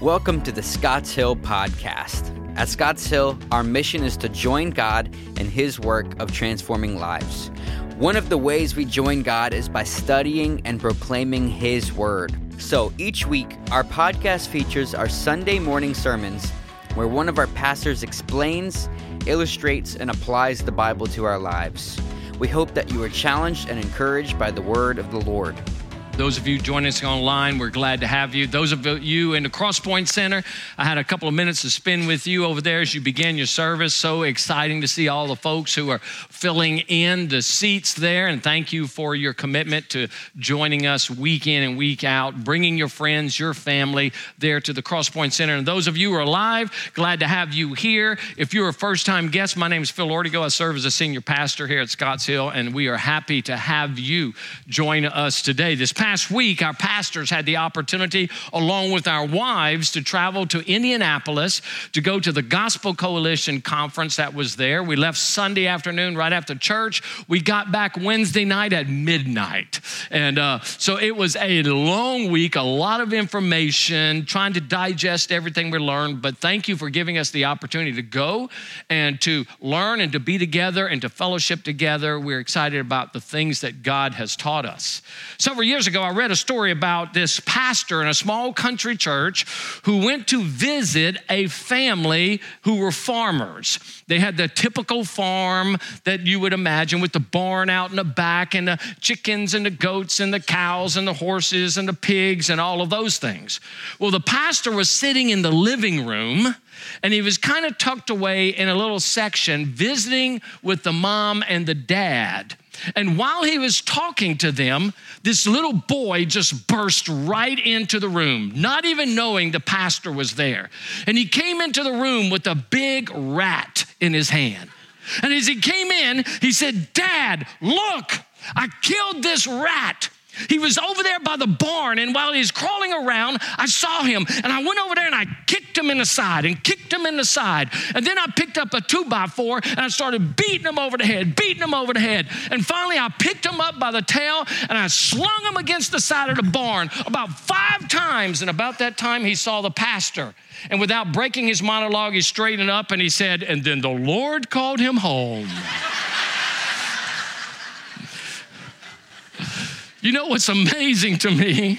Welcome to the Scotts Hill Podcast. At Scotts Hill, our mission is to join God in His work of transforming lives. One of the ways we join God is by studying and proclaiming His Word. So each week, our podcast features our Sunday morning sermons where one of our pastors explains, illustrates, and applies the Bible to our lives. We hope that you are challenged and encouraged by the Word of the Lord. Those of you joining us online, we're glad to have you. Those of you in the Crosspoint Center, I had a couple of minutes to spend with you over there as you began your service. So exciting to see all the folks who are filling in the seats there. And thank you for your commitment to joining us week in and week out, bringing your friends, your family there to the Crosspoint Center. And those of you who are live, glad to have you here. If you're a first time guest, my name is Phil Ortego. I serve as a senior pastor here at Scotts Hill, and we are happy to have you join us today. This past past week, our pastors had the opportunity, along with our wives, to travel to Indianapolis to go to the Gospel Coalition conference that was there. We left Sunday afternoon right after church. We got back Wednesday night at midnight. And uh, so it was a long week, a lot of information, trying to digest everything we learned. But thank you for giving us the opportunity to go and to learn and to be together and to fellowship together. We're excited about the things that God has taught us. Several years ago, ago, I read a story about this pastor in a small country church who went to visit a family who were farmers. They had the typical farm that you would imagine with the barn out in the back and the chickens and the goats and the cows and the horses and the pigs and all of those things. Well, the pastor was sitting in the living room and he was kind of tucked away in a little section visiting with the mom and the dad. And while he was talking to them, this little boy just burst right into the room, not even knowing the pastor was there. And he came into the room with a big rat in his hand. And as he came in, he said, Dad, look, I killed this rat. He was over there by the barn, and while he was crawling around, I saw him, and I went over there and I kicked him in the side and kicked him in the side. And then I picked up a two by four and I started beating him over the head, beating him over the head. And finally, I picked him up by the tail and I slung him against the side of the barn about five times. And about that time, he saw the pastor. And without breaking his monologue, he straightened up and he said, And then the Lord called him home. You know what's amazing to me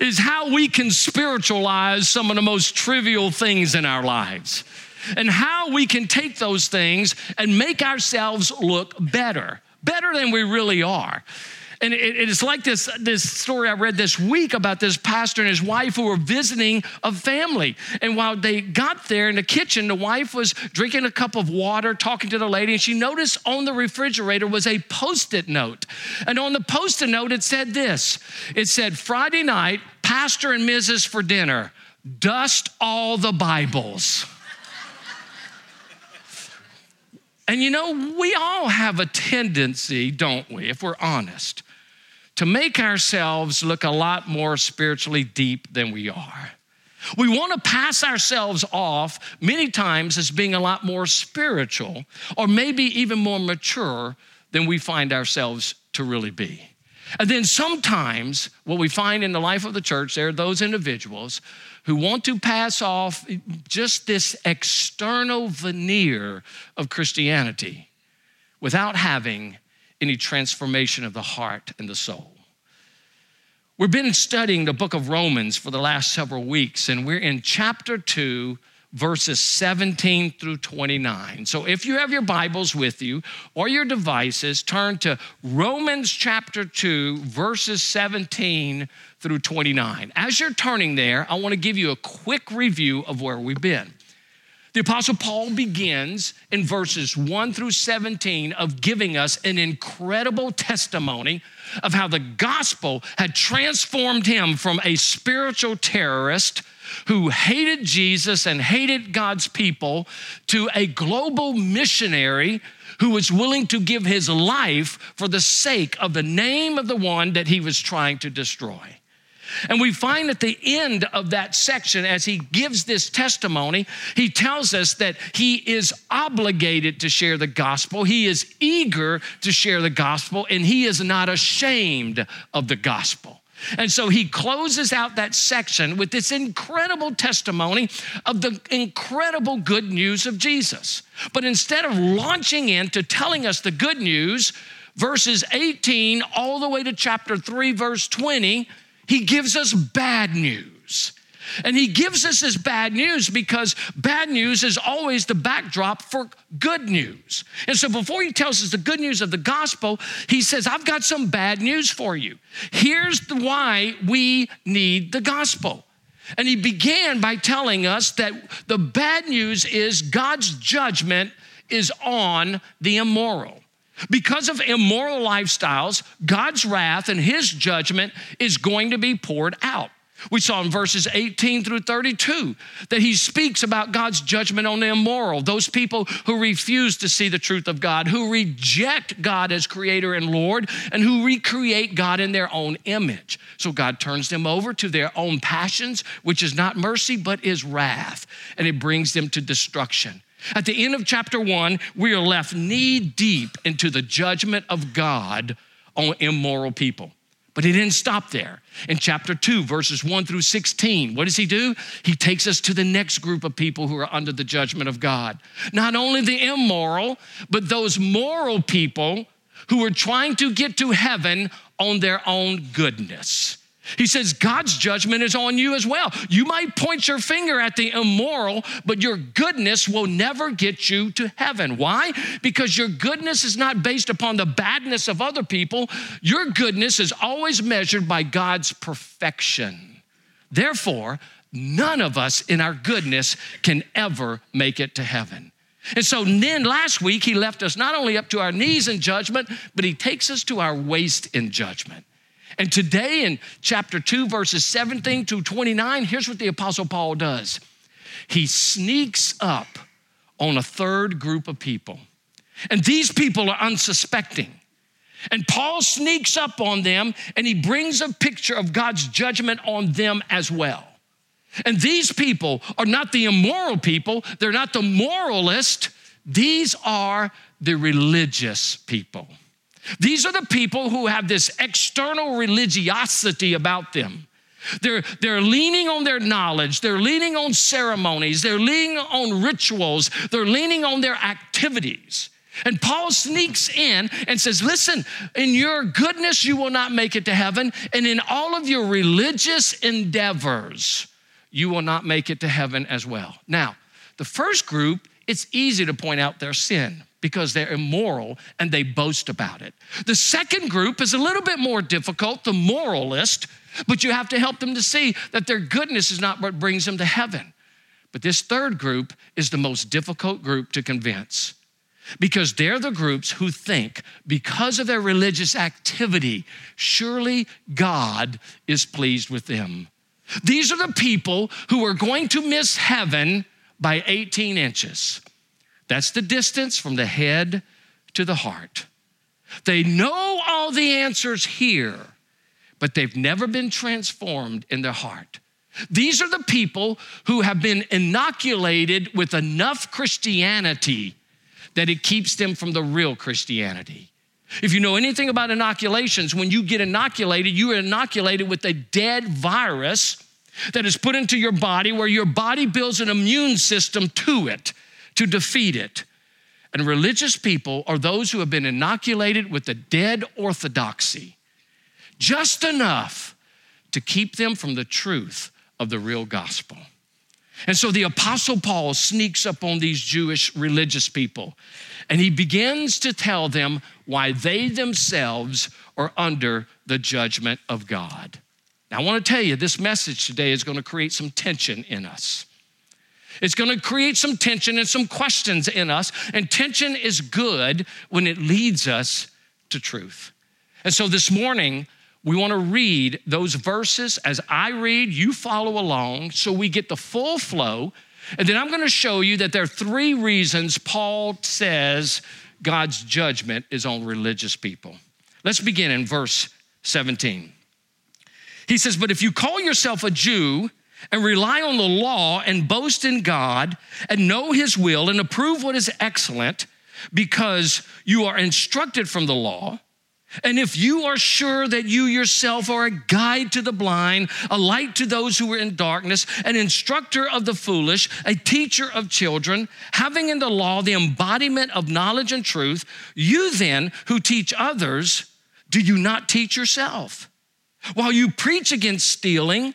is how we can spiritualize some of the most trivial things in our lives and how we can take those things and make ourselves look better, better than we really are. And it, it's like this, this story I read this week about this pastor and his wife who were visiting a family. And while they got there in the kitchen, the wife was drinking a cup of water, talking to the lady, and she noticed on the refrigerator was a post it note. And on the post it note, it said this it said, Friday night, Pastor and Mrs. for dinner, dust all the Bibles. And you know, we all have a tendency, don't we, if we're honest, to make ourselves look a lot more spiritually deep than we are. We want to pass ourselves off many times as being a lot more spiritual or maybe even more mature than we find ourselves to really be. And then sometimes what we find in the life of the church, there are those individuals who want to pass off just this external veneer of Christianity without having any transformation of the heart and the soul. We've been studying the book of Romans for the last several weeks, and we're in chapter 2, verses 17 through 29. So if you have your Bibles with you or your devices, turn to Romans chapter 2, verses 17 through 29. As you're turning there, I want to give you a quick review of where we've been. The Apostle Paul begins in verses 1 through 17 of giving us an incredible testimony of how the gospel had transformed him from a spiritual terrorist who hated Jesus and hated God's people to a global missionary who was willing to give his life for the sake of the name of the one that he was trying to destroy. And we find at the end of that section, as he gives this testimony, he tells us that he is obligated to share the gospel. He is eager to share the gospel, and he is not ashamed of the gospel. And so he closes out that section with this incredible testimony of the incredible good news of Jesus. But instead of launching into telling us the good news, verses 18 all the way to chapter 3, verse 20, he gives us bad news. And he gives us this bad news because bad news is always the backdrop for good news. And so before he tells us the good news of the gospel, he says, I've got some bad news for you. Here's why we need the gospel. And he began by telling us that the bad news is God's judgment is on the immoral. Because of immoral lifestyles, God's wrath and his judgment is going to be poured out. We saw in verses 18 through 32 that he speaks about God's judgment on the immoral, those people who refuse to see the truth of God, who reject God as creator and Lord, and who recreate God in their own image. So God turns them over to their own passions, which is not mercy, but is wrath, and it brings them to destruction. At the end of chapter one, we are left knee deep into the judgment of God on immoral people. But he didn't stop there. In chapter 2, verses 1 through 16, what does he do? He takes us to the next group of people who are under the judgment of God. Not only the immoral, but those moral people who are trying to get to heaven on their own goodness. He says God's judgment is on you as well. You might point your finger at the immoral, but your goodness will never get you to heaven. Why? Because your goodness is not based upon the badness of other people. Your goodness is always measured by God's perfection. Therefore, none of us in our goodness can ever make it to heaven. And so then last week, he left us not only up to our knees in judgment, but he takes us to our waist in judgment. And today in chapter 2, verses 17 to 29, here's what the Apostle Paul does he sneaks up on a third group of people. And these people are unsuspecting. And Paul sneaks up on them and he brings a picture of God's judgment on them as well. And these people are not the immoral people, they're not the moralist, these are the religious people. These are the people who have this external religiosity about them. They're, they're leaning on their knowledge, they're leaning on ceremonies, they're leaning on rituals, they're leaning on their activities. And Paul sneaks in and says, Listen, in your goodness, you will not make it to heaven, and in all of your religious endeavors, you will not make it to heaven as well. Now, the first group, it's easy to point out their sin because they're immoral and they boast about it. The second group is a little bit more difficult, the moralist, but you have to help them to see that their goodness is not what brings them to heaven. But this third group is the most difficult group to convince because they're the groups who think because of their religious activity, surely God is pleased with them. These are the people who are going to miss heaven by 18 inches. That's the distance from the head to the heart. They know all the answers here, but they've never been transformed in their heart. These are the people who have been inoculated with enough Christianity that it keeps them from the real Christianity. If you know anything about inoculations, when you get inoculated, you are inoculated with a dead virus that is put into your body where your body builds an immune system to it to defeat it. And religious people are those who have been inoculated with the dead orthodoxy, just enough to keep them from the truth of the real gospel. And so the Apostle Paul sneaks up on these Jewish religious people and he begins to tell them why they themselves are under the judgment of God. Now, I want to tell you, this message today is going to create some tension in us. It's going to create some tension and some questions in us. And tension is good when it leads us to truth. And so this morning, we want to read those verses as I read, you follow along so we get the full flow. And then I'm going to show you that there are three reasons Paul says God's judgment is on religious people. Let's begin in verse 17. He says, But if you call yourself a Jew, and rely on the law and boast in God and know His will and approve what is excellent because you are instructed from the law, And if you are sure that you yourself are a guide to the blind, a light to those who are in darkness, an instructor of the foolish, a teacher of children, having in the law the embodiment of knowledge and truth, you then who teach others, do you not teach yourself? While you preach against stealing,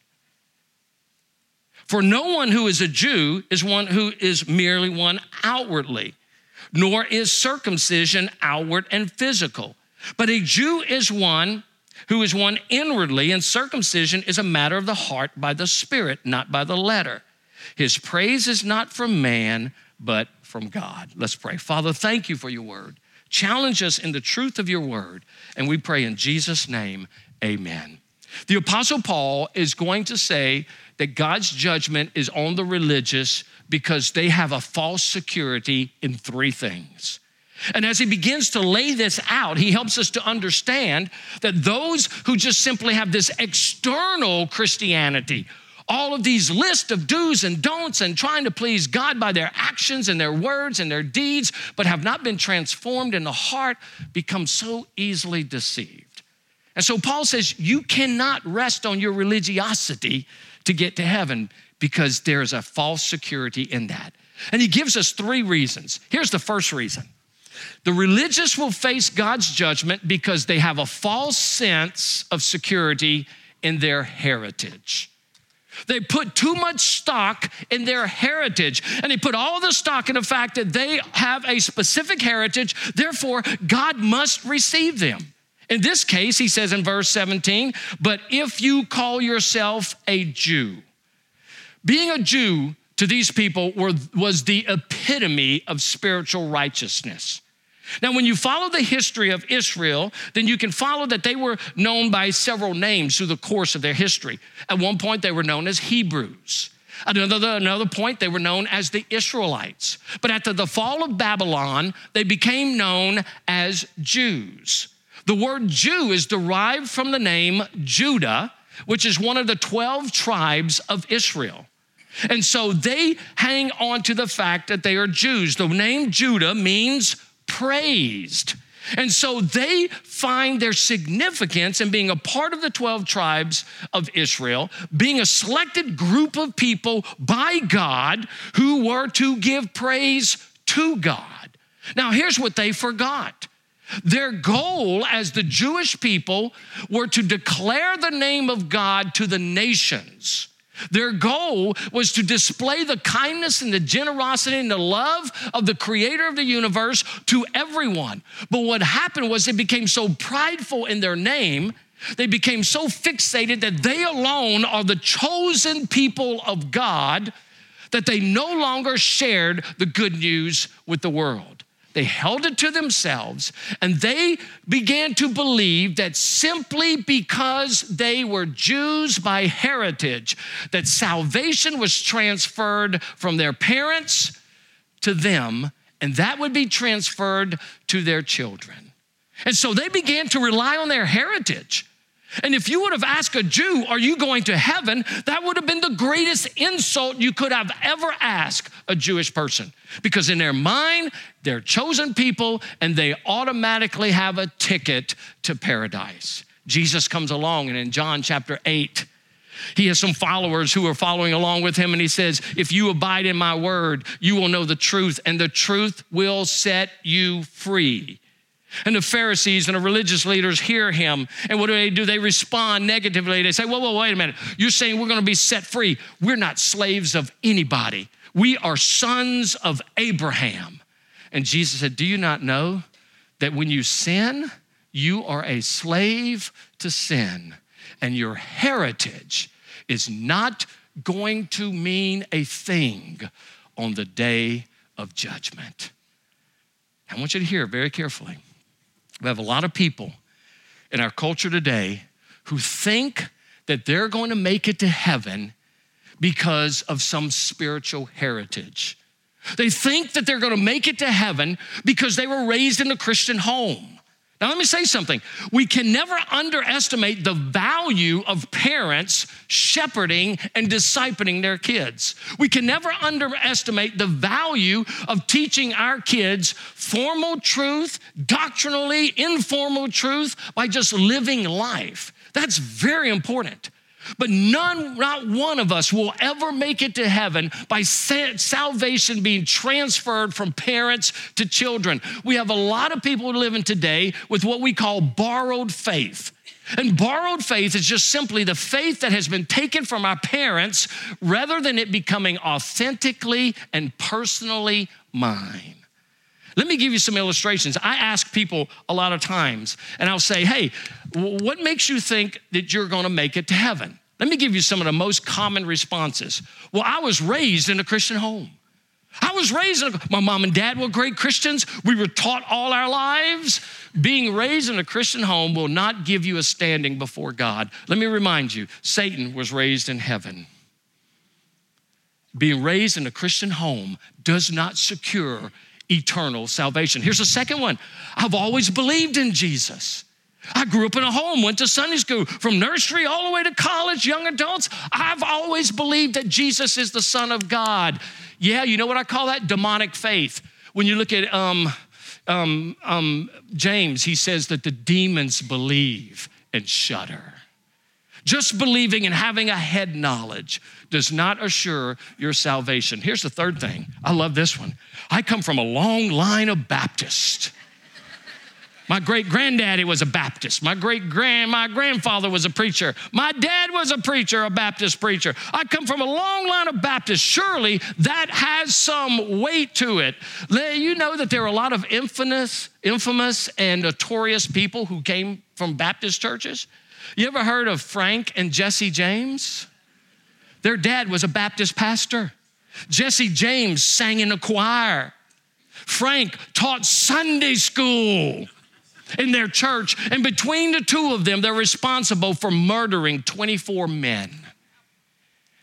For no one who is a Jew is one who is merely one outwardly nor is circumcision outward and physical. But a Jew is one who is one inwardly, and circumcision is a matter of the heart by the Spirit, not by the letter. His praise is not from man, but from God. Let's pray. Father, thank you for your word. Challenge us in the truth of your word. And we pray in Jesus' name, amen. The Apostle Paul is going to say that God's judgment is on the religious because they have a false security in three things. And as he begins to lay this out, he helps us to understand that those who just simply have this external Christianity, all of these lists of do's and don'ts and trying to please God by their actions and their words and their deeds, but have not been transformed in the heart, become so easily deceived. And so Paul says, You cannot rest on your religiosity to get to heaven because there's a false security in that. And he gives us three reasons. Here's the first reason the religious will face God's judgment because they have a false sense of security in their heritage. They put too much stock in their heritage, and they put all the stock in the fact that they have a specific heritage, therefore, God must receive them. In this case, he says in verse 17, but if you call yourself a Jew, being a Jew to these people were, was the epitome of spiritual righteousness. Now, when you follow the history of Israel, then you can follow that they were known by several names through the course of their history. At one point, they were known as Hebrews. At another, another point, they were known as the Israelites. But after the fall of Babylon, they became known as Jews. The word Jew is derived from the name Judah, which is one of the 12 tribes of Israel. And so they hang on to the fact that they are Jews. The name Judah means praised. And so they find their significance in being a part of the 12 tribes of Israel, being a selected group of people by God who were to give praise to God. Now, here's what they forgot. Their goal as the Jewish people were to declare the name of God to the nations. Their goal was to display the kindness and the generosity and the love of the creator of the universe to everyone. But what happened was they became so prideful in their name, they became so fixated that they alone are the chosen people of God that they no longer shared the good news with the world. They held it to themselves and they began to believe that simply because they were Jews by heritage, that salvation was transferred from their parents to them, and that would be transferred to their children. And so they began to rely on their heritage. And if you would have asked a Jew, Are you going to heaven? that would have been the greatest insult you could have ever asked a Jewish person. Because in their mind, they're chosen people and they automatically have a ticket to paradise. Jesus comes along, and in John chapter 8, he has some followers who are following along with him, and he says, If you abide in my word, you will know the truth, and the truth will set you free. And the Pharisees and the religious leaders hear him. And what do they do? They respond negatively. They say, Whoa, whoa, wait a minute. You're saying we're going to be set free. We're not slaves of anybody. We are sons of Abraham. And Jesus said, Do you not know that when you sin, you are a slave to sin, and your heritage is not going to mean a thing on the day of judgment? I want you to hear very carefully. We have a lot of people in our culture today who think that they're going to make it to heaven because of some spiritual heritage. They think that they're going to make it to heaven because they were raised in a Christian home. Now, let me say something. We can never underestimate the value of parents shepherding and discipling their kids. We can never underestimate the value of teaching our kids formal truth, doctrinally informal truth, by just living life. That's very important. But none, not one of us will ever make it to heaven by salvation being transferred from parents to children. We have a lot of people living today with what we call borrowed faith. And borrowed faith is just simply the faith that has been taken from our parents rather than it becoming authentically and personally mine. Let me give you some illustrations. I ask people a lot of times, and I'll say, Hey, what makes you think that you're gonna make it to heaven? Let me give you some of the most common responses. Well, I was raised in a Christian home. I was raised in a, my mom and dad were great Christians. We were taught all our lives. Being raised in a Christian home will not give you a standing before God. Let me remind you Satan was raised in heaven. Being raised in a Christian home does not secure eternal salvation. Here's the second one I've always believed in Jesus. I grew up in a home, went to Sunday school from nursery all the way to college, young adults. I've always believed that Jesus is the Son of God. Yeah, you know what I call that? Demonic faith. When you look at um, um, um, James, he says that the demons believe and shudder. Just believing and having a head knowledge does not assure your salvation. Here's the third thing. I love this one. I come from a long line of Baptists. My great granddaddy was a Baptist. My great grand, my grandfather was a preacher. My dad was a preacher, a Baptist preacher. I come from a long line of Baptists. Surely that has some weight to it. You know that there are a lot of infamous, infamous and notorious people who came from Baptist churches. You ever heard of Frank and Jesse James? Their dad was a Baptist pastor. Jesse James sang in a choir. Frank taught Sunday school in their church. And between the two of them, they're responsible for murdering 24 men.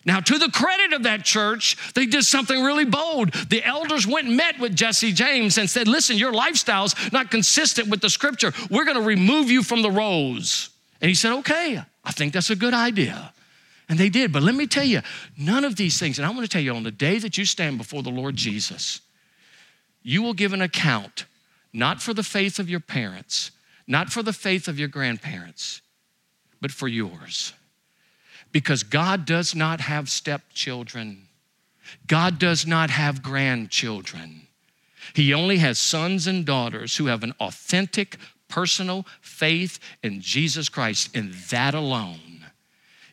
Now, to the credit of that church, they did something really bold. The elders went and met with Jesse James and said, Listen, your lifestyle's not consistent with the scripture. We're going to remove you from the rolls. And he said, Okay, I think that's a good idea. And they did. But let me tell you, none of these things, and I want to tell you on the day that you stand before the Lord Jesus, you will give an account not for the faith of your parents, not for the faith of your grandparents, but for yours. Because God does not have stepchildren, God does not have grandchildren. He only has sons and daughters who have an authentic, personal faith in Jesus Christ, and that alone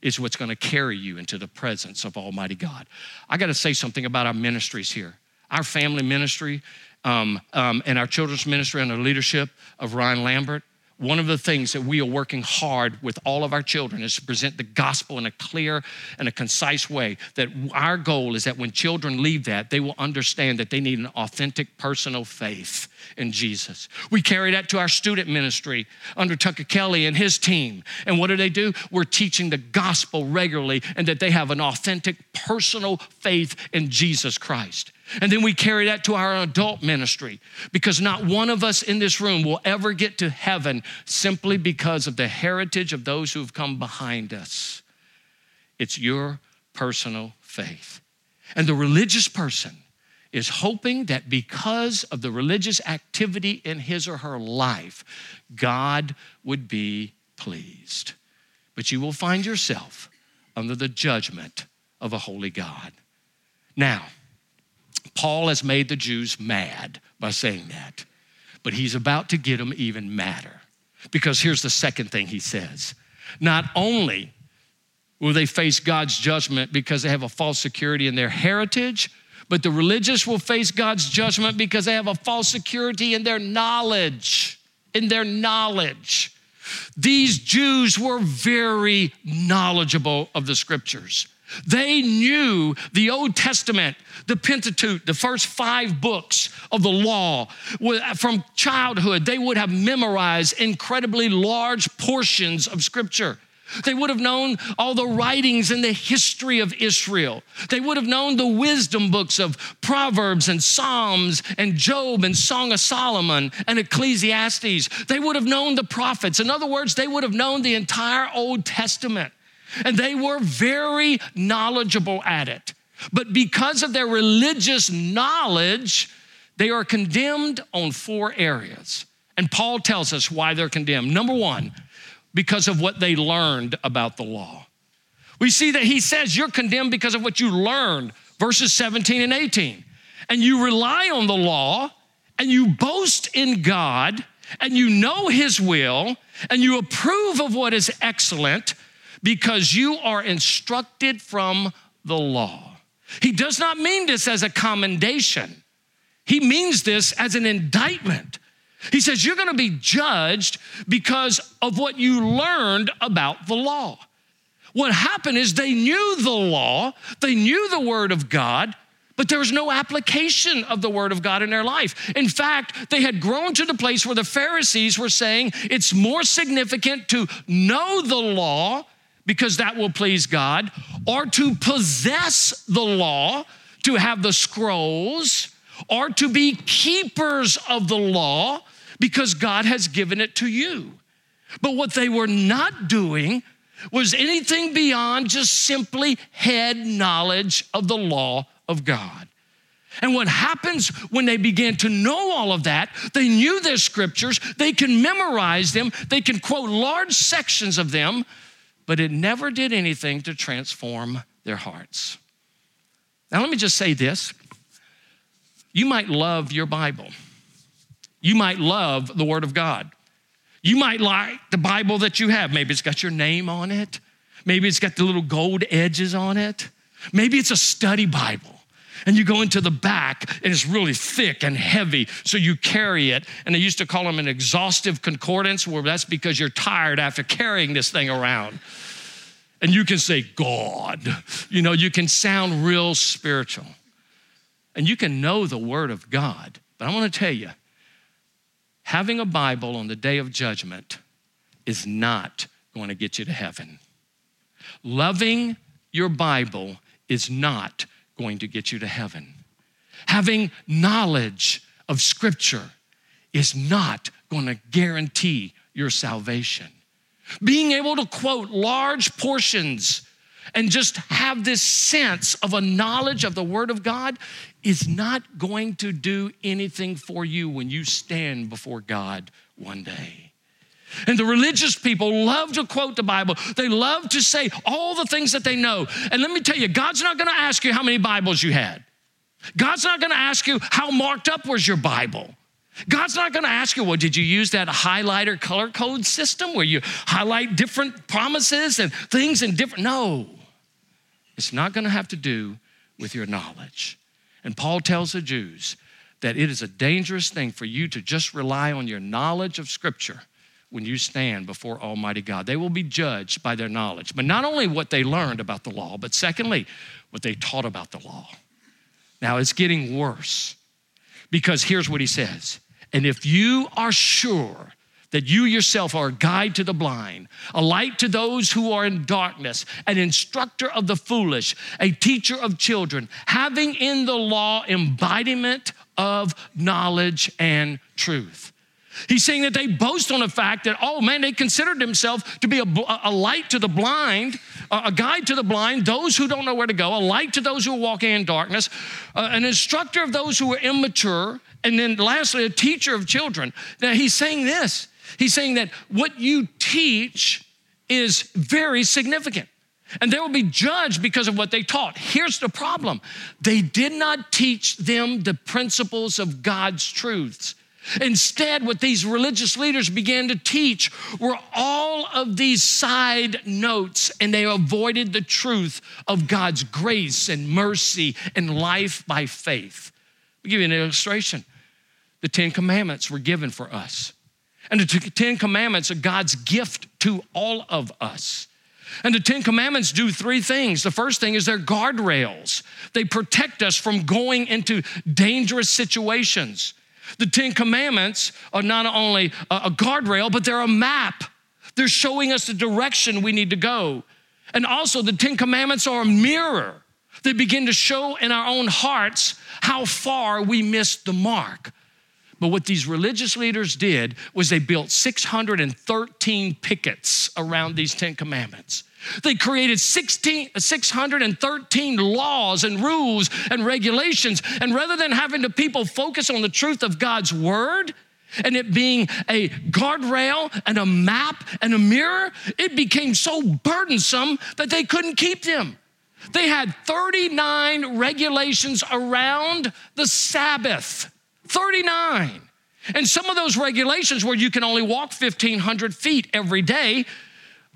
is what's going to carry you into the presence of Almighty God. I got to say something about our ministries here. Our family ministry um, um, and our children's ministry under the leadership of Ryan Lambert, one of the things that we are working hard with all of our children is to present the gospel in a clear and a concise way. That our goal is that when children leave that, they will understand that they need an authentic personal faith in Jesus. We carry that to our student ministry under Tucker Kelly and his team. And what do they do? We're teaching the gospel regularly and that they have an authentic personal faith in Jesus Christ. And then we carry that to our adult ministry because not one of us in this room will ever get to heaven simply because of the heritage of those who have come behind us. It's your personal faith. And the religious person is hoping that because of the religious activity in his or her life, God would be pleased. But you will find yourself under the judgment of a holy God. Now, Paul has made the Jews mad by saying that, but he's about to get them even madder. Because here's the second thing he says not only will they face God's judgment because they have a false security in their heritage, but the religious will face God's judgment because they have a false security in their knowledge. In their knowledge. These Jews were very knowledgeable of the scriptures. They knew the Old Testament, the Pentateuch, the first five books of the law. Uh, from childhood, they would have memorized incredibly large portions of Scripture. They would have known all the writings and the history of Israel. They would have known the wisdom books of Proverbs and Psalms and Job and Song of Solomon and Ecclesiastes. They would have known the prophets. In other words, they would have known the entire Old Testament. And they were very knowledgeable at it. But because of their religious knowledge, they are condemned on four areas. And Paul tells us why they're condemned. Number one, because of what they learned about the law. We see that he says you're condemned because of what you learned, verses 17 and 18. And you rely on the law and you boast in God and you know his will and you approve of what is excellent because you are instructed from the law. He does not mean this as a commendation. He means this as an indictment. He says, You're going to be judged because of what you learned about the law. What happened is they knew the law, they knew the word of God, but there was no application of the word of God in their life. In fact, they had grown to the place where the Pharisees were saying it's more significant to know the law because that will please God, or to possess the law, to have the scrolls, or to be keepers of the law because God has given it to you. But what they were not doing was anything beyond just simply head knowledge of the law of God. And what happens when they begin to know all of that, they knew their scriptures, they can memorize them, they can quote large sections of them, but it never did anything to transform their hearts. Now, let me just say this you might love your Bible. You might love the Word of God. You might like the Bible that you have. Maybe it's got your name on it. Maybe it's got the little gold edges on it. Maybe it's a study Bible. And you go into the back and it's really thick and heavy, so you carry it. And they used to call them an exhaustive concordance, where that's because you're tired after carrying this thing around. And you can say, God. You know, you can sound real spiritual. And you can know the Word of God. But I want to tell you, having a Bible on the day of judgment is not going to get you to heaven. Loving your Bible is not going to get you to heaven. Having knowledge of Scripture is not going to guarantee your salvation. Being able to quote large portions and just have this sense of a knowledge of the Word of God is not going to do anything for you when you stand before God one day. And the religious people love to quote the Bible. They love to say all the things that they know. And let me tell you, God's not going to ask you how many Bibles you had. God's not going to ask you how marked up was your Bible. God's not going to ask you, well, did you use that highlighter color code system where you highlight different promises and things in different? No. It's not going to have to do with your knowledge. And Paul tells the Jews that it is a dangerous thing for you to just rely on your knowledge of Scripture when you stand before Almighty God. They will be judged by their knowledge, but not only what they learned about the law, but secondly, what they taught about the law. Now it's getting worse because here's what he says. And if you are sure that you yourself are a guide to the blind, a light to those who are in darkness, an instructor of the foolish, a teacher of children, having in the law embodiment of knowledge and truth. He's saying that they boast on the fact that, oh man, they considered themselves to be a, a, light to the blind, a guide to the blind, those who don't know where to go, a light to those who are walking in darkness, uh, an instructor of those who are immature, and then lastly, a teacher of children. Now he's saying this He's saying that what you teach is very significant. And they will be judged because of what they taught. Here's the problem they did not teach them the principles of God's truths. Instead, what these religious leaders began to teach were all of these side notes, and they avoided the truth of God's grace and mercy and life by faith. I'll give you an illustration. The Ten Commandments were given for us. And the Ten Commandments are God's gift to all of us. And the Ten Commandments do three things. The first thing is they're guardrails, they protect us from going into dangerous situations. The Ten Commandments are not only a guardrail, but they're a map. They're showing us the direction we need to go. And also, the Ten Commandments are a mirror. They begin to show in our own hearts how far we missed the mark. But what these religious leaders did was they built 613 pickets around these 10 commandments. They created 16, 613 laws and rules and regulations. And rather than having the people focus on the truth of God's word, and it being a guardrail and a map and a mirror, it became so burdensome that they couldn't keep them. They had 39 regulations around the Sabbath. 39. And some of those regulations where you can only walk 1,500 feet every day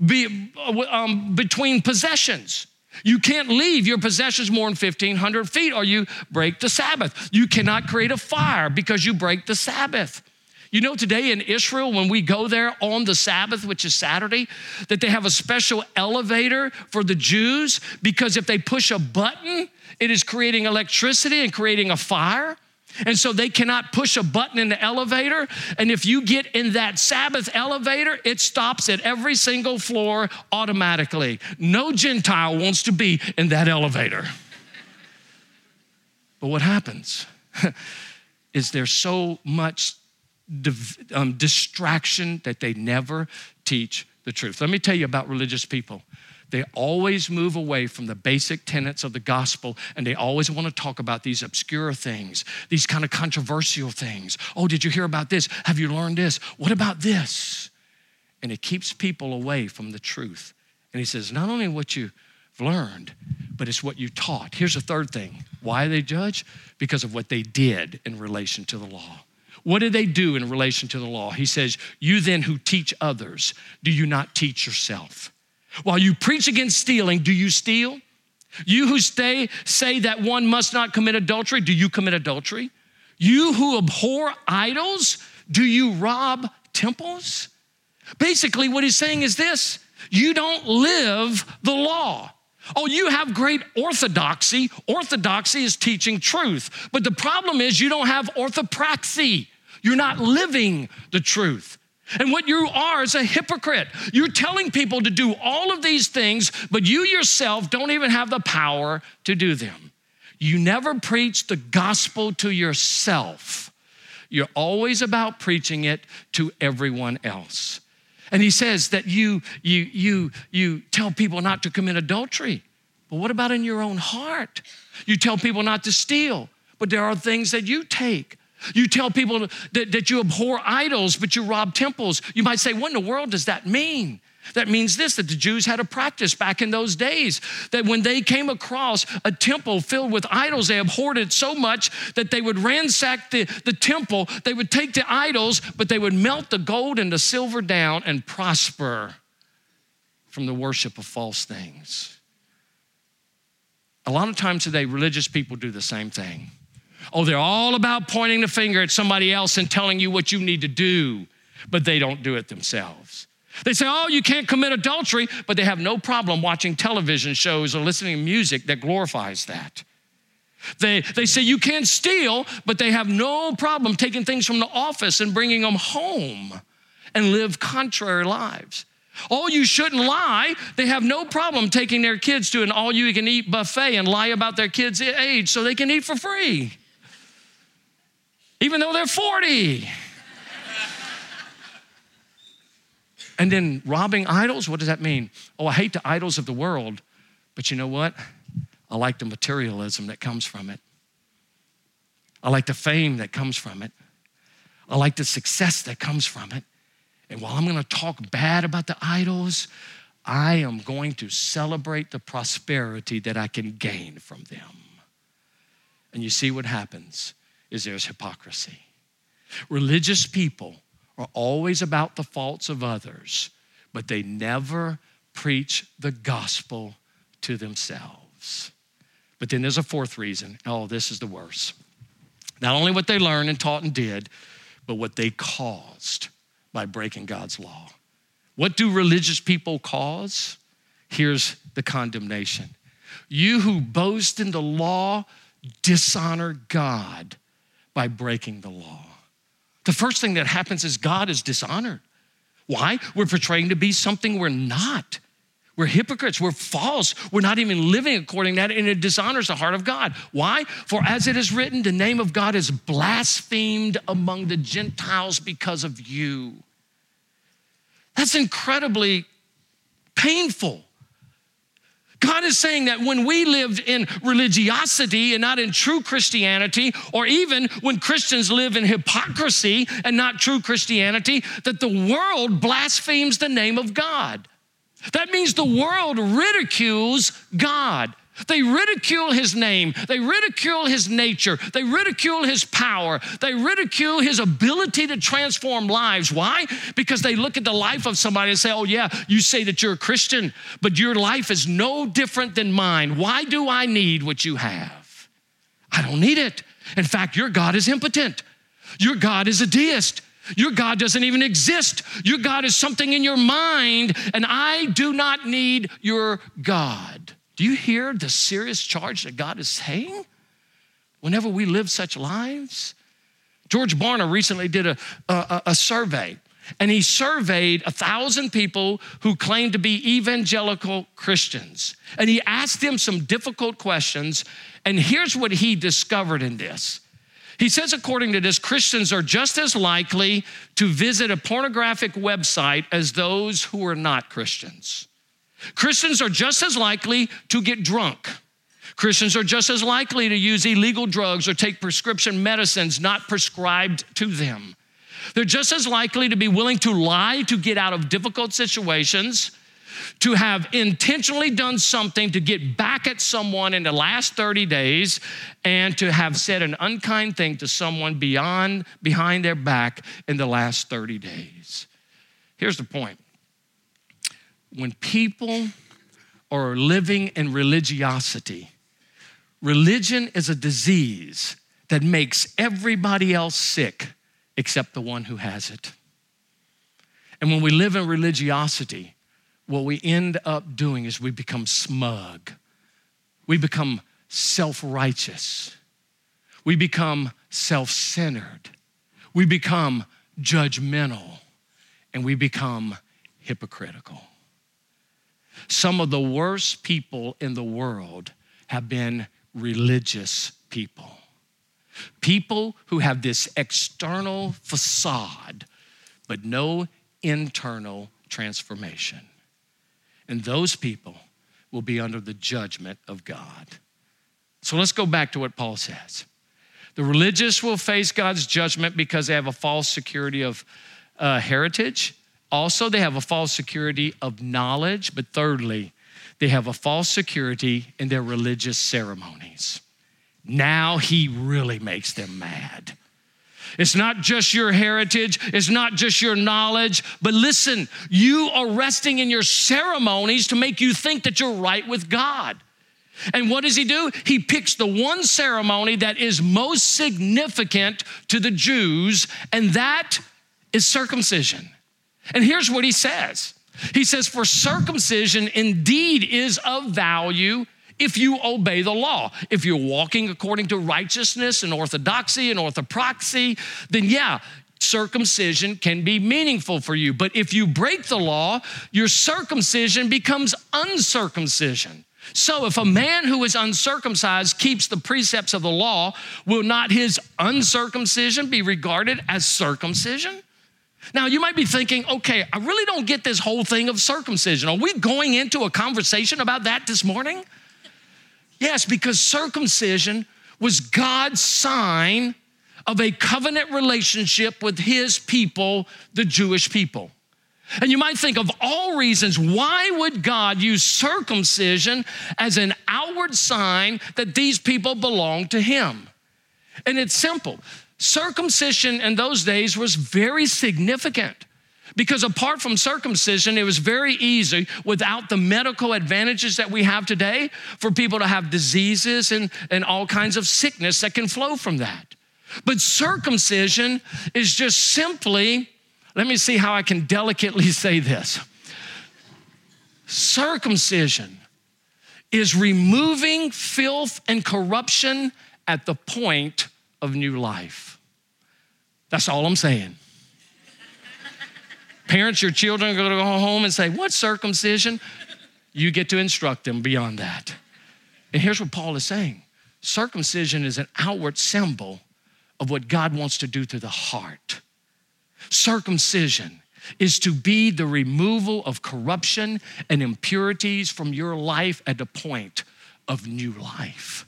be, um, between possessions. You can't leave your possessions more than 1,500 feet or you break the Sabbath. You cannot create a fire because you break the Sabbath. You know, today in Israel, when we go there on the Sabbath, which is Saturday, that they have a special elevator for the Jews because if they push a button, it is creating electricity and creating a fire. And so they cannot push a button in the elevator. And if you get in that Sabbath elevator, it stops at every single floor automatically. No Gentile wants to be in that elevator. But what happens is there's so much um, distraction that they never teach the truth. Let me tell you about religious people. They always move away from the basic tenets of the gospel and they always want to talk about these obscure things, these kind of controversial things. Oh, did you hear about this? Have you learned this? What about this? And it keeps people away from the truth. And he says, not only what you've learned, but it's what you taught. Here's a third thing why they judge? Because of what they did in relation to the law. What did they do in relation to the law? He says, You then who teach others, do you not teach yourself? While you preach against stealing, do you steal? You who stay, say that one must not commit adultery, do you commit adultery? You who abhor idols, do you rob temples? Basically, what he's saying is this you don't live the law. Oh, you have great orthodoxy. Orthodoxy is teaching truth. But the problem is you don't have orthopraxy. You're not living the truth. And what you are is a hypocrite. You're telling people to do all of these things, but you yourself don't even have the power to do them. You never preach the gospel to yourself. You're always about preaching it to everyone else. And he says that you, you, you, you tell people not to commit adultery. But what about in your own heart? You tell people not to steal, but there are things that you take. You tell people that, that you abhor idols, but you rob temples. You might say, What in the world does that mean? That means this that the Jews had a practice back in those days that when they came across a temple filled with idols, they abhorred it so much that they would ransack the, the temple, they would take the idols, but they would melt the gold and the silver down and prosper from the worship of false things. A lot of times today, religious people do the same thing. Oh, they're all about pointing the finger at somebody else and telling you what you need to do, but they don't do it themselves. They say, oh, you can't commit adultery, but they have no problem watching television shows or listening to music that glorifies that. They, they say you can't steal, but they have no problem taking things from the office and bringing them home and live contrary lives. Oh, you shouldn't lie. They have no problem taking their kids to an all you can eat buffet and lie about their kids' age so they can eat for free even though they're 40. and then robbing idols, what does that mean? Oh, I hate the idols of the world, but you know what? I like the materialism that comes from it. I like the fame that comes from it. I like the success that comes from it. And while I'm going to talk bad about the idols, I am going to celebrate the prosperity that I can gain from them. And you see what happens is there's hypocrisy. Religious people are always about the faults of others, but they never preach the gospel to themselves. But then there's a fourth reason. Oh, this is the worst. Not only what they learned and taught and did, but what they caused by breaking God's law. What do religious people cause? here's the condemnation. You who boast in the law dishonor God by breaking the law. The first thing that happens is God is dishonored. Why? We're portraying to be something we're not. We're hypocrites. We're false. We're not even living according to that, and it dishonors the heart of God. Why? For as it is written, the name of God is blasphemed among the Gentiles because of you. That's incredibly painful. God is saying that when we lived in religiosity and not in true Christianity, or even when Christians live in hypocrisy and not true Christianity, that the world blasphemes the name of God. That means the world ridicules God. They ridicule his name. They ridicule his nature. They ridicule his power. They ridicule his ability to transform lives. Why? Because they look at the life of somebody and say, Oh, yeah, you say that you're a Christian, but your life is no different than mine. Why do I need what you have? I don't need it. In fact, your God is impotent. Your God is a deist. Your God doesn't even exist. Your God is something in your mind, and I do not need your God. Do you hear the serious charge that God is saying whenever we live such lives? George Barna recently did a, a, a survey, and he surveyed a thousand people who claimed to be evangelical Christians. And he asked them some difficult questions, and here's what he discovered in this. He says, according to this, Christians are just as likely to visit a pornographic website as those who are not Christians. Christians are just as likely to get drunk. Christians are just as likely to use illegal drugs or take prescription medicines not prescribed to them. They're just as likely to be willing to lie to get out of difficult situations, to have intentionally done something to get back at someone in the last 30 days, and to have said an unkind thing to someone beyond behind their back in the last 30 days. Here's the point when people are living in religiosity, religion is a disease that makes everybody else sick except the one who has it. And when we live in religiosity, what we end up doing is we become smug. We become self righteous. We become self centered. We become judgmental. And we become hypocritical. Some of the worst people in the world have been religious people. People who have this external facade, but no internal transformation. And those people will be under the judgment of God. So let's go back to what Paul says. The religious will face God's judgment because they have a false security of uh, heritage also, they have a false security of knowledge, but thirdly, they have a false security in their religious ceremonies. Now he really makes them mad. It's not just your heritage, it's not just your knowledge, but listen, you are resting in your ceremonies to make you think that you're right with God. And what does he do? He picks the one ceremony that is most significant to the Jews, and that is circumcision. And here's what he says He says, For circumcision indeed is of value if you obey the law. If you're walking according to righteousness and orthodoxy and orthopraxy, then yeah, circumcision can be meaningful for you. But if you break the law, your circumcision becomes uncircumcision. So if a man who is uncircumcised keeps the precepts of the law, will not his uncircumcision be regarded as circumcision? Now, you might be thinking, okay, I really don't get this whole thing of circumcision. Are we going into a conversation about that this morning? Yes, because circumcision was God's sign of a covenant relationship with his people, the Jewish people. And you might think of all reasons why would God use circumcision as an outward sign that these people belong to him? And it's simple. Circumcision in those days was very significant because apart from circumcision, it was very easy without the medical advantages that we have today for people to have diseases and, and all kinds of sickness that can flow from that. But circumcision is just simply, let me see how I can delicately say this. Circumcision is removing filth and corruption at the point of new life. That's all I'm saying. Parents, your children are going to go home and say, What circumcision? You get to instruct them beyond that. And here's what Paul is saying circumcision is an outward symbol of what God wants to do to the heart. Circumcision is to be the removal of corruption and impurities from your life at the point of new life.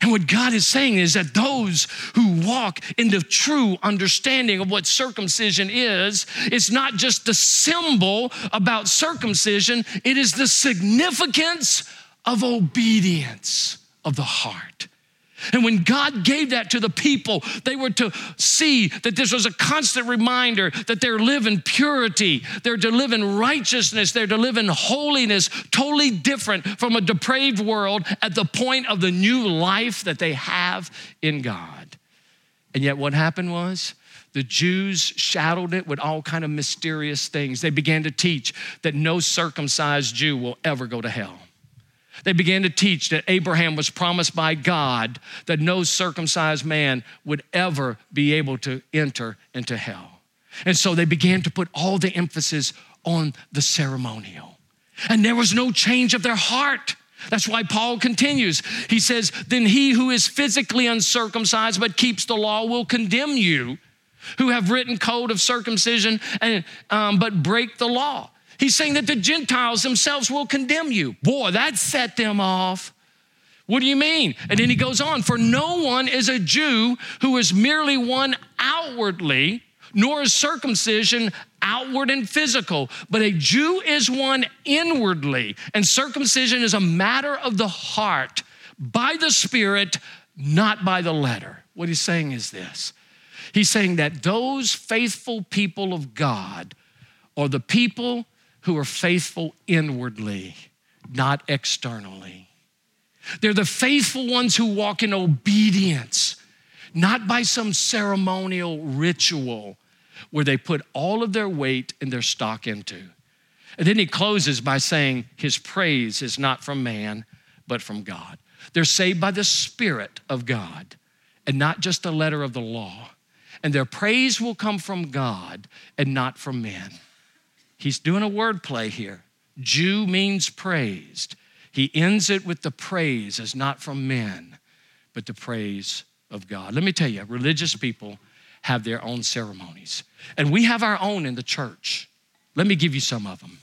And what God is saying is that those who walk in the true understanding of what circumcision is, it's not just the symbol about circumcision, it is the significance of obedience of the heart. And when God gave that to the people, they were to see that this was a constant reminder that they're living purity, they're to live in righteousness, they're to live in holiness, totally different from a depraved world at the point of the new life that they have in God. And yet, what happened was, the Jews shadowed it with all kind of mysterious things. They began to teach that no circumcised Jew will ever go to hell. They began to teach that Abraham was promised by God that no circumcised man would ever be able to enter into hell. And so they began to put all the emphasis on the ceremonial. And there was no change of their heart. That's why Paul continues. He says, Then he who is physically uncircumcised but keeps the law will condemn you, who have written code of circumcision and um, but break the law. He's saying that the Gentiles themselves will condemn you. Boy, that set them off. What do you mean? And then he goes on, for no one is a Jew who is merely one outwardly, nor is circumcision outward and physical, but a Jew is one inwardly. And circumcision is a matter of the heart, by the Spirit, not by the letter. What he's saying is this He's saying that those faithful people of God are the people who are faithful inwardly, not externally. They're the faithful ones who walk in obedience, not by some ceremonial ritual where they put all of their weight and their stock into. And then he closes by saying, His praise is not from man, but from God. They're saved by the Spirit of God and not just the letter of the law. And their praise will come from God and not from men. He's doing a word play here. Jew means praised. He ends it with the praise as not from men, but the praise of God. Let me tell you, religious people have their own ceremonies, and we have our own in the church. Let me give you some of them.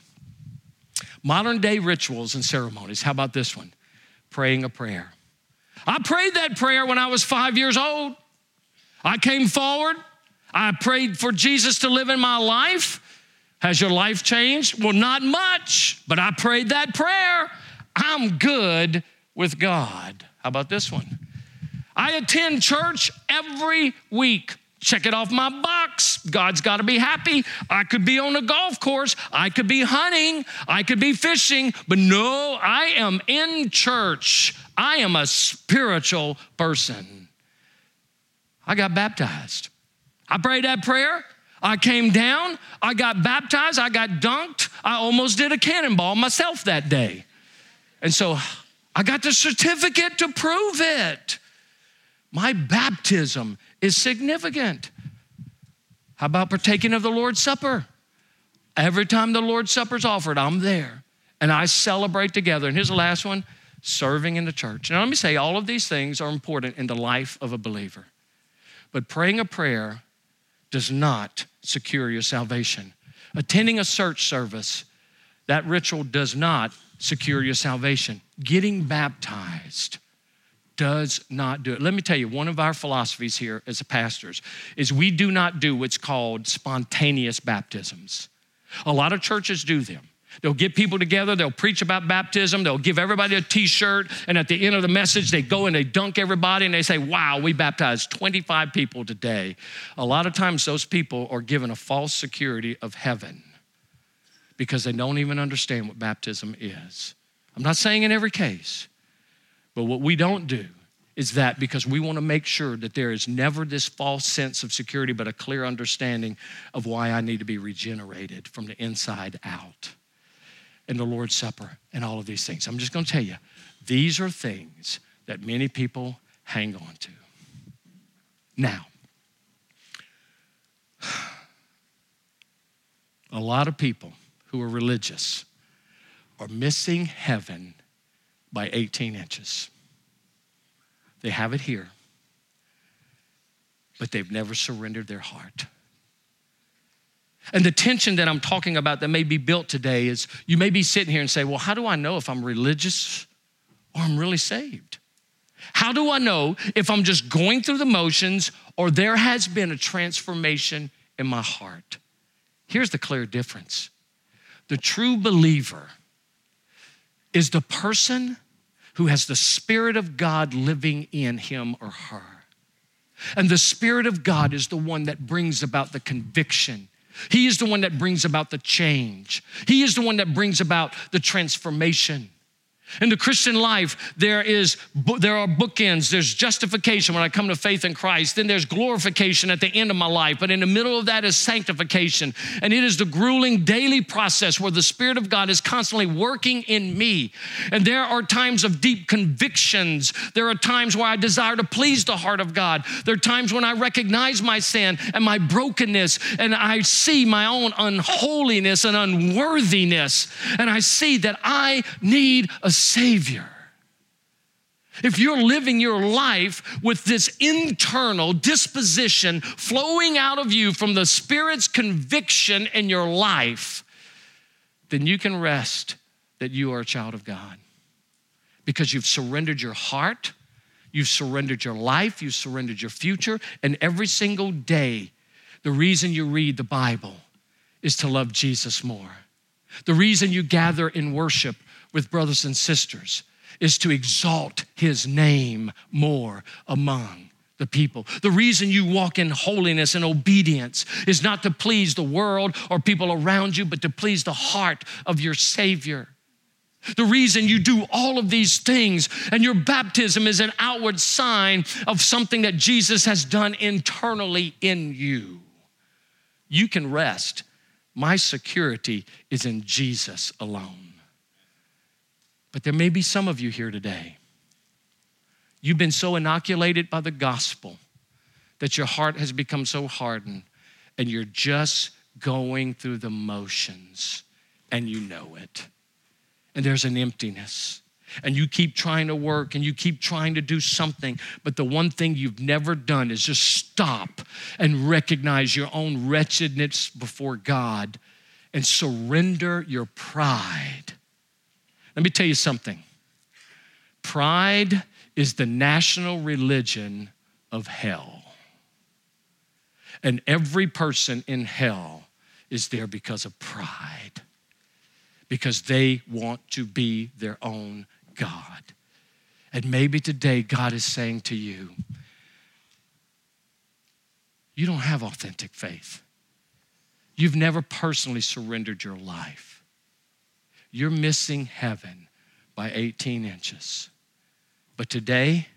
Modern day rituals and ceremonies. How about this one? Praying a prayer. I prayed that prayer when I was five years old. I came forward. I prayed for Jesus to live in my life. Has your life changed? Well, not much, but I prayed that prayer. I'm good with God. How about this one? I attend church every week. Check it off my box. God's got to be happy. I could be on a golf course. I could be hunting. I could be fishing. But no, I am in church. I am a spiritual person. I got baptized. I prayed that prayer. I came down, I got baptized, I got dunked, I almost did a cannonball myself that day. And so I got the certificate to prove it. My baptism is significant. How about partaking of the Lord's Supper? Every time the Lord's Supper is offered, I'm there and I celebrate together. And here's the last one serving in the church. Now, let me say, all of these things are important in the life of a believer. But praying a prayer does not secure your salvation. Attending a search service, that ritual does not secure your salvation. Getting baptized does not do it. Let me tell you, one of our philosophies here as pastors is we do not do what's called spontaneous baptisms. A lot of churches do them. They'll get people together, they'll preach about baptism, they'll give everybody a t shirt, and at the end of the message, they go and they dunk everybody and they say, Wow, we baptized 25 people today. A lot of times, those people are given a false security of heaven because they don't even understand what baptism is. I'm not saying in every case, but what we don't do is that because we want to make sure that there is never this false sense of security, but a clear understanding of why I need to be regenerated from the inside out. And the Lord's Supper and all of these things. I'm just going to tell you, these are things that many people hang on to. Now, a lot of people who are religious are missing heaven by 18 inches. They have it here, but they've never surrendered their heart. And the tension that I'm talking about that may be built today is you may be sitting here and say, Well, how do I know if I'm religious or I'm really saved? How do I know if I'm just going through the motions or there has been a transformation in my heart? Here's the clear difference the true believer is the person who has the Spirit of God living in him or her. And the Spirit of God is the one that brings about the conviction. He is the one that brings about the change. He is the one that brings about the transformation. In the Christian life, there is there are bookends. There's justification when I come to faith in Christ. Then there's glorification at the end of my life. But in the middle of that is sanctification. And it is the grueling daily process where the Spirit of God is constantly working in me. And there are times of deep convictions. There are times where I desire to please the heart of God. There are times when I recognize my sin and my brokenness, and I see my own unholiness and unworthiness. And I see that I need a Savior. If you're living your life with this internal disposition flowing out of you from the Spirit's conviction in your life, then you can rest that you are a child of God because you've surrendered your heart, you've surrendered your life, you've surrendered your future, and every single day, the reason you read the Bible is to love Jesus more. The reason you gather in worship with brothers and sisters is to exalt his name more among the people. The reason you walk in holiness and obedience is not to please the world or people around you, but to please the heart of your Savior. The reason you do all of these things and your baptism is an outward sign of something that Jesus has done internally in you. You can rest. My security is in Jesus alone. But there may be some of you here today. You've been so inoculated by the gospel that your heart has become so hardened and you're just going through the motions and you know it. And there's an emptiness. And you keep trying to work and you keep trying to do something, but the one thing you've never done is just stop and recognize your own wretchedness before God and surrender your pride let me tell you something pride is the national religion of hell. And every person in hell is there because of pride, because they want to be their own God. And maybe today God is saying to you, you don't have authentic faith. You've never personally surrendered your life you're missing heaven by 18 inches. But today,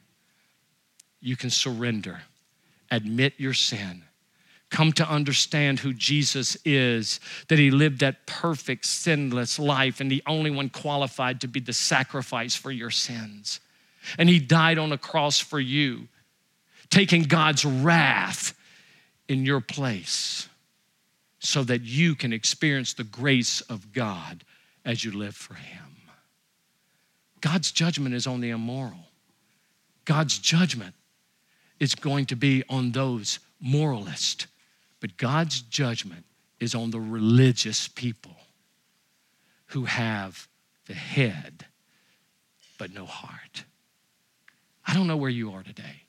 you can surrender, admit your sin, come to understand who Jesus is, that he lived that perfect, sinless life, and the only one qualified to be the sacrifice for your sins. And he died on a cross for you, taking God's wrath in your place so that you can experience the grace of God as you live for Him. God's judgment is on the immoral. God's judgment is going to be on those moralists, but God's judgment is on the religious people who have the head but no heart. I don't know where you are today.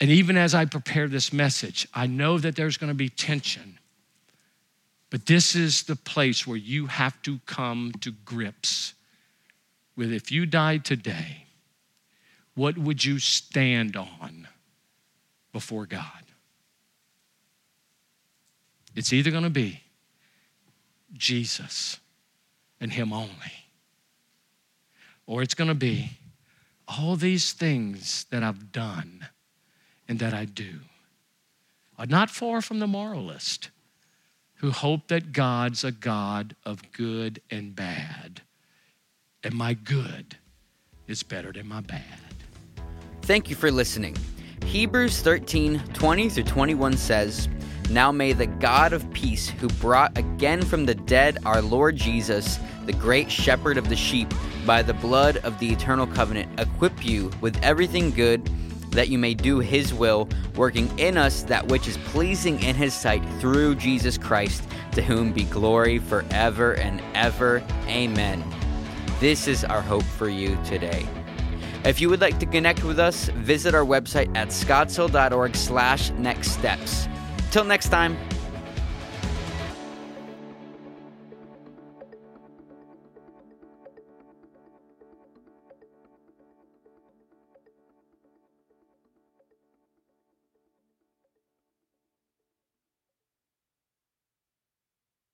And even as I prepare this message, I know that there's going to be tension but this is the place where you have to come to grips with if you died today, what would you stand on before God? It's either going to be Jesus and Him only, or it's going to be all these things that I've done and that I do are not far from the moralist who hope that God's a God of good and bad. And my good is better than my bad. Thank you for listening. Hebrews 13 20 through 21 says, Now may the God of peace, who brought again from the dead our Lord Jesus, the great shepherd of the sheep, by the blood of the eternal covenant, equip you with everything good that you may do his will, working in us that which is pleasing in his sight through Jesus Christ, to whom be glory forever and ever. Amen. This is our hope for you today. If you would like to connect with us, visit our website at scottshill.org slash next steps. Till next time.